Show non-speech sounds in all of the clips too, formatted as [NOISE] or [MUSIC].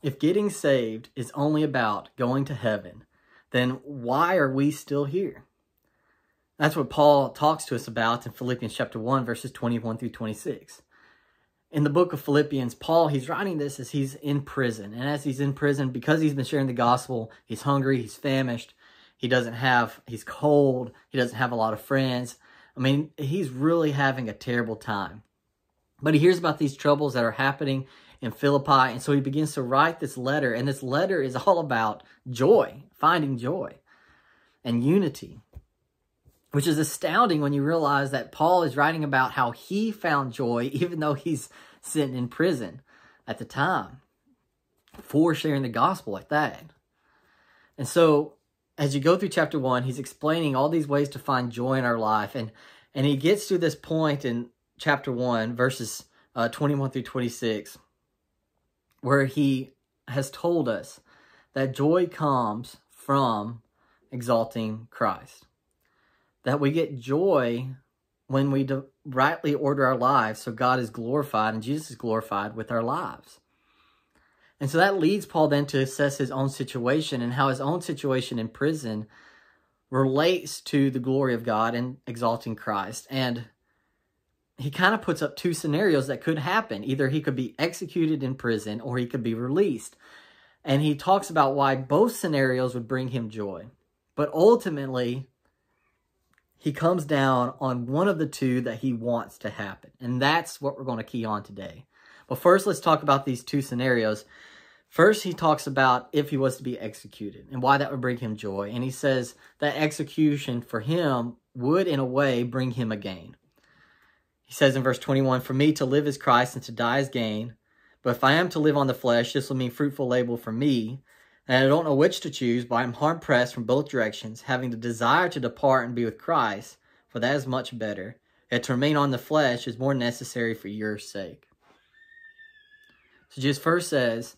If getting saved is only about going to heaven, then why are we still here? That's what Paul talks to us about in Philippians chapter 1, verses 21 through 26. In the book of Philippians, Paul, he's writing this as he's in prison. And as he's in prison, because he's been sharing the gospel, he's hungry, he's famished, he doesn't have, he's cold, he doesn't have a lot of friends. I mean, he's really having a terrible time. But he hears about these troubles that are happening in Philippi, and so he begins to write this letter. And this letter is all about joy, finding joy, and unity which is astounding when you realize that Paul is writing about how he found joy [LAUGHS] even though he's sitting in prison at the time for sharing the gospel like that. And so as you go through chapter 1, he's explaining all these ways to find joy in our life and and he gets to this point in chapter 1 verses uh, 21 through 26 where he has told us that joy comes from exalting Christ that we get joy when we rightly order our lives so God is glorified and Jesus is glorified with our lives. And so that leads Paul then to assess his own situation and how his own situation in prison relates to the glory of God and exalting Christ. And he kind of puts up two scenarios that could happen. Either he could be executed in prison or he could be released. And he talks about why both scenarios would bring him joy. But ultimately, he comes down on one of the two that he wants to happen. And that's what we're going to key on today. But first, let's talk about these two scenarios. First, he talks about if he was to be executed and why that would bring him joy. And he says that execution for him would, in a way, bring him a gain. He says in verse 21 For me to live is Christ and to die is gain. But if I am to live on the flesh, this will mean fruitful labor for me and I don't know which to choose, but I'm hard pressed from both directions, having the desire to depart and be with Christ, for that is much better. Yet to remain on the flesh is more necessary for your sake. So Jesus first says,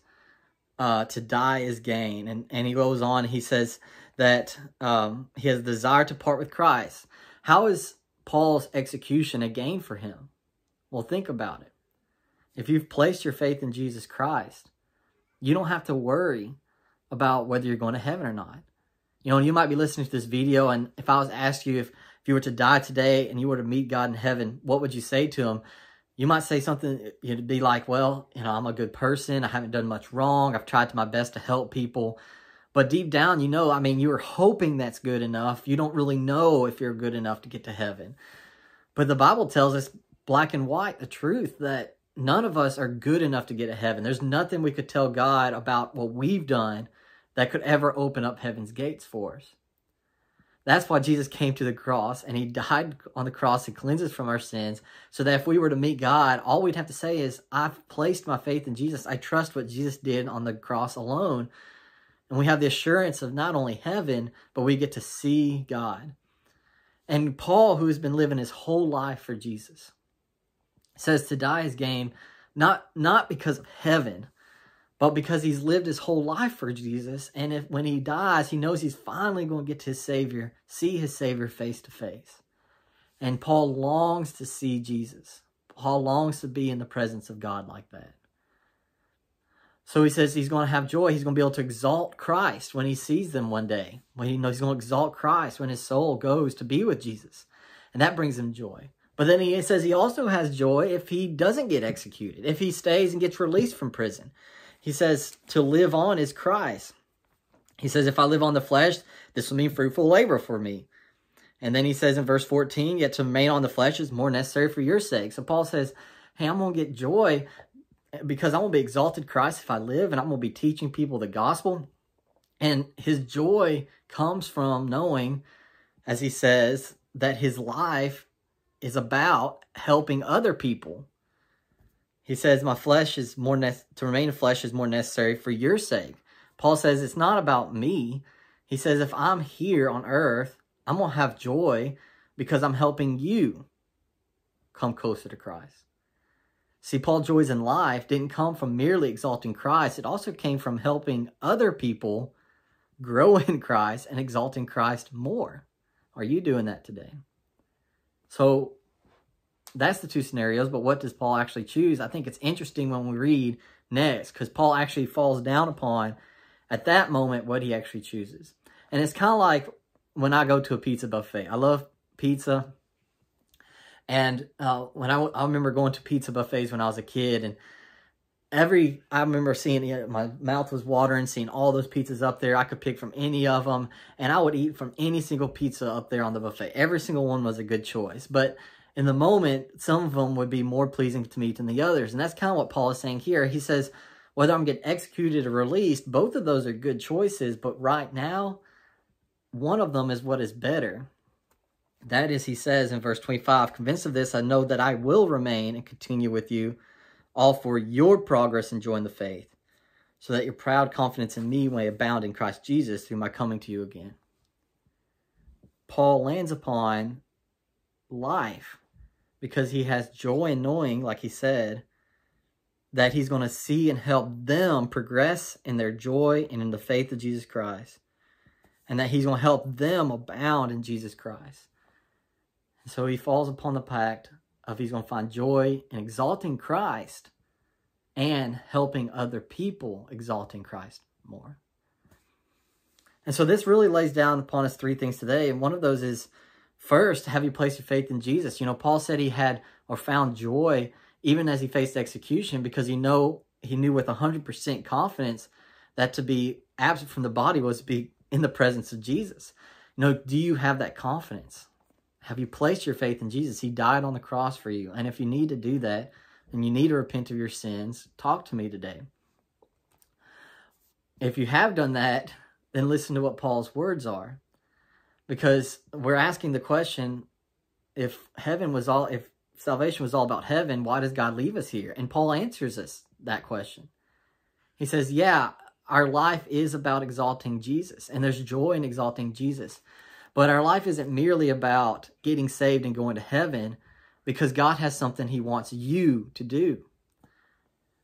uh, to die is gain. And, and he goes on, he says that um, he has a desire to part with Christ. How is Paul's execution a gain for him? Well, think about it. If you've placed your faith in Jesus Christ, you don't have to worry about whether you're going to heaven or not. You know, you might be listening to this video, and if I was to ask you if, if you were to die today and you were to meet God in heaven, what would you say to him? You might say something, you'd be like, well, you know, I'm a good person. I haven't done much wrong. I've tried to my best to help people. But deep down, you know, I mean, you're hoping that's good enough. You don't really know if you're good enough to get to heaven. But the Bible tells us black and white the truth that none of us are good enough to get to heaven. There's nothing we could tell God about what we've done that could ever open up heaven's gates for us. That's why Jesus came to the cross and he died on the cross and cleanses from our sins so that if we were to meet God, all we'd have to say is, I've placed my faith in Jesus. I trust what Jesus did on the cross alone. And we have the assurance of not only heaven, but we get to see God. And Paul, who has been living his whole life for Jesus, says to die is gain, not, not because of heaven, but because he's lived his whole life for Jesus, and if when he dies, he knows he's finally going to get to his Savior, see his Savior face to face. And Paul longs to see Jesus. Paul longs to be in the presence of God like that. So he says he's going to have joy. He's going to be able to exalt Christ when he sees them one day. When he knows he's going to exalt Christ when his soul goes to be with Jesus. And that brings him joy. But then he says he also has joy if he doesn't get executed, if he stays and gets released from prison. He says, to live on is Christ. He says, if I live on the flesh, this will mean fruitful labor for me. And then he says in verse 14, yet to remain on the flesh is more necessary for your sake. So Paul says, hey, I'm going to get joy because I'm going to be exalted Christ if I live and I'm going to be teaching people the gospel. And his joy comes from knowing, as he says, that his life is about helping other people he says, My flesh is more ne- to remain in flesh is more necessary for your sake. Paul says it's not about me. He says, if I'm here on earth, I'm going to have joy because I'm helping you come closer to Christ. See, Paul's joys in life didn't come from merely exalting Christ, it also came from helping other people grow [LAUGHS] in Christ and exalting Christ more. Are you doing that today? So, that's the two scenarios, but what does Paul actually choose? I think it's interesting when we read next because Paul actually falls down upon at that moment what he actually chooses. And it's kind of like when I go to a pizza buffet. I love pizza. And uh, when I, I remember going to pizza buffets when I was a kid and every, I remember seeing it, my mouth was watering, seeing all those pizzas up there. I could pick from any of them and I would eat from any single pizza up there on the buffet. Every single one was a good choice. But in the moment, some of them would be more pleasing to me than the others. And that's kind of what Paul is saying here. He says, whether I'm getting executed or released, both of those are good choices. But right now, one of them is what is better. That is, he says in verse 25, convinced of this, I know that I will remain and continue with you, all for your progress in joining the faith, so that your proud confidence in me may abound in Christ Jesus through my coming to you again. Paul lands upon life because he has joy in knowing, like he said, that he's going to see and help them progress in their joy and in the faith of Jesus Christ, and that he's going to help them abound in Jesus Christ. And so he falls upon the pact of he's going to find joy in exalting Christ and helping other people exalting Christ more. And so this really lays down upon us three things today. And one of those is first, have you placed your faith in Jesus? You know, Paul said he had or found joy even as he faced execution because he know he knew with 100% confidence that to be absent from the body was to be in the presence of Jesus. You know, do you have that confidence? Have you placed your faith in Jesus? He died on the cross for you. And if you need to do that and you need to repent of your sins, talk to me today. If you have done that, then listen to what Paul's words are. Because we're asking the question if heaven was all, if salvation was all about heaven, why does God leave us here? And Paul answers us that question. He says, yeah, our life is about exalting Jesus, and there's joy in exalting Jesus. But our life isn't merely about getting saved and going to heaven because God has something He wants you to do.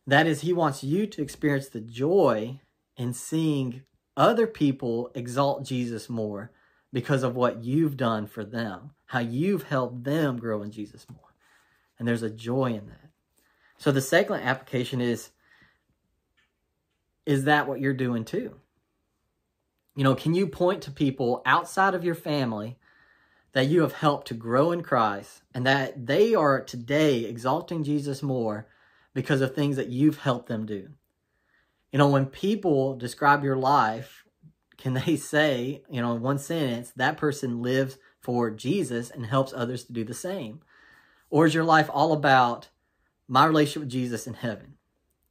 That is, He wants you to experience the joy in seeing other people exalt Jesus more because of what you've done for them, how you've helped them grow in Jesus more. And there's a joy in that. So the second application is, is that what you're doing too? You know, can you point to people outside of your family that you have helped to grow in Christ and that they are today exalting Jesus more because of things that you've helped them do? You know, when people describe your life, can they [LAUGHS] say, you know, in one sentence, that person lives for Jesus and helps others to do the same? Or is your life all about my relationship with Jesus in heaven?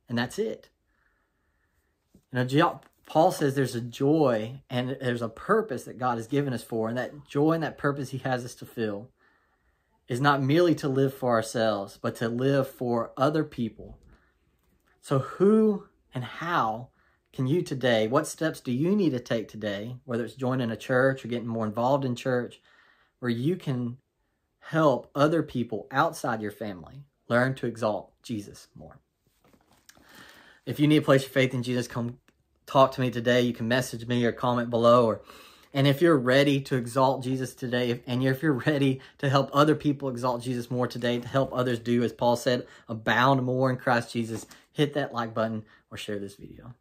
And that's it. You know, Paul says there's a joy and there's a purpose that God has given us for, and that joy and that purpose He has us to fill is not merely to live for ourselves, but to live for other people. So, who and how can you today, what steps do you need to take today, whether it's joining a church or getting more involved in church, where you can help other people outside your family learn to exalt Jesus more? If you need to place your faith in Jesus, come talk to me today. You can message me or comment below. Or, and if you're ready to exalt Jesus today, and if you're ready to help other people exalt Jesus more today, to help others do, as Paul said, abound more in Christ Jesus, hit that like button or share this video.